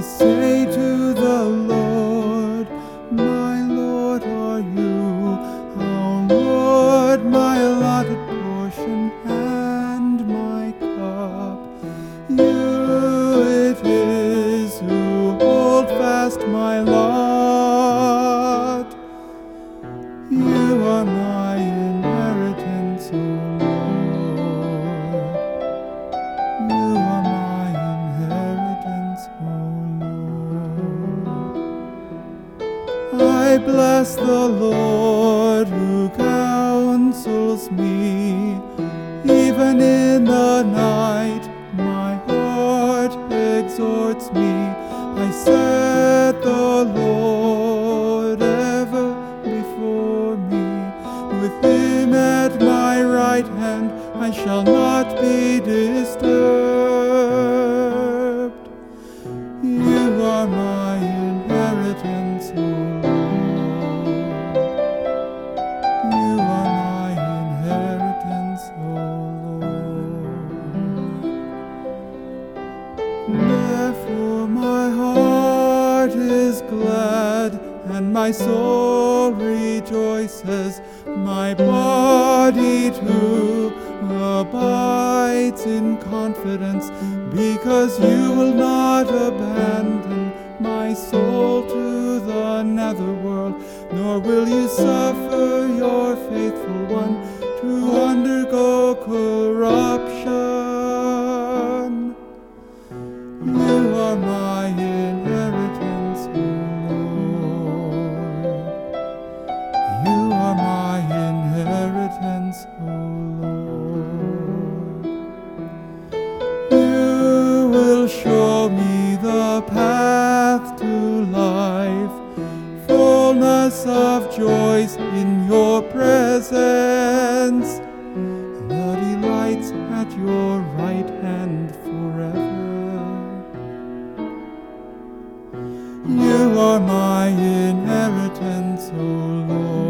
Say to the Lord, My Lord are you, our Lord, my allotted portion and my cup. You it is who hold fast my lot. Bless the Lord who counsels me. Even in the night, my heart exhorts me. I set the Lord ever before me. With him at my right hand, I shall not be disturbed. You are my inheritance, Therefore my heart is glad, and my soul rejoices. My body too abides in confidence, because you will not abandon my soul to the netherworld, nor will you suffer your faithful one to undergo corruption. My inheritance, O Lord. You are my inheritance, O Lord. You will show me the path to life, fullness of joys in your presence, the delights at your right hand forever. are my inheritance, O Lord.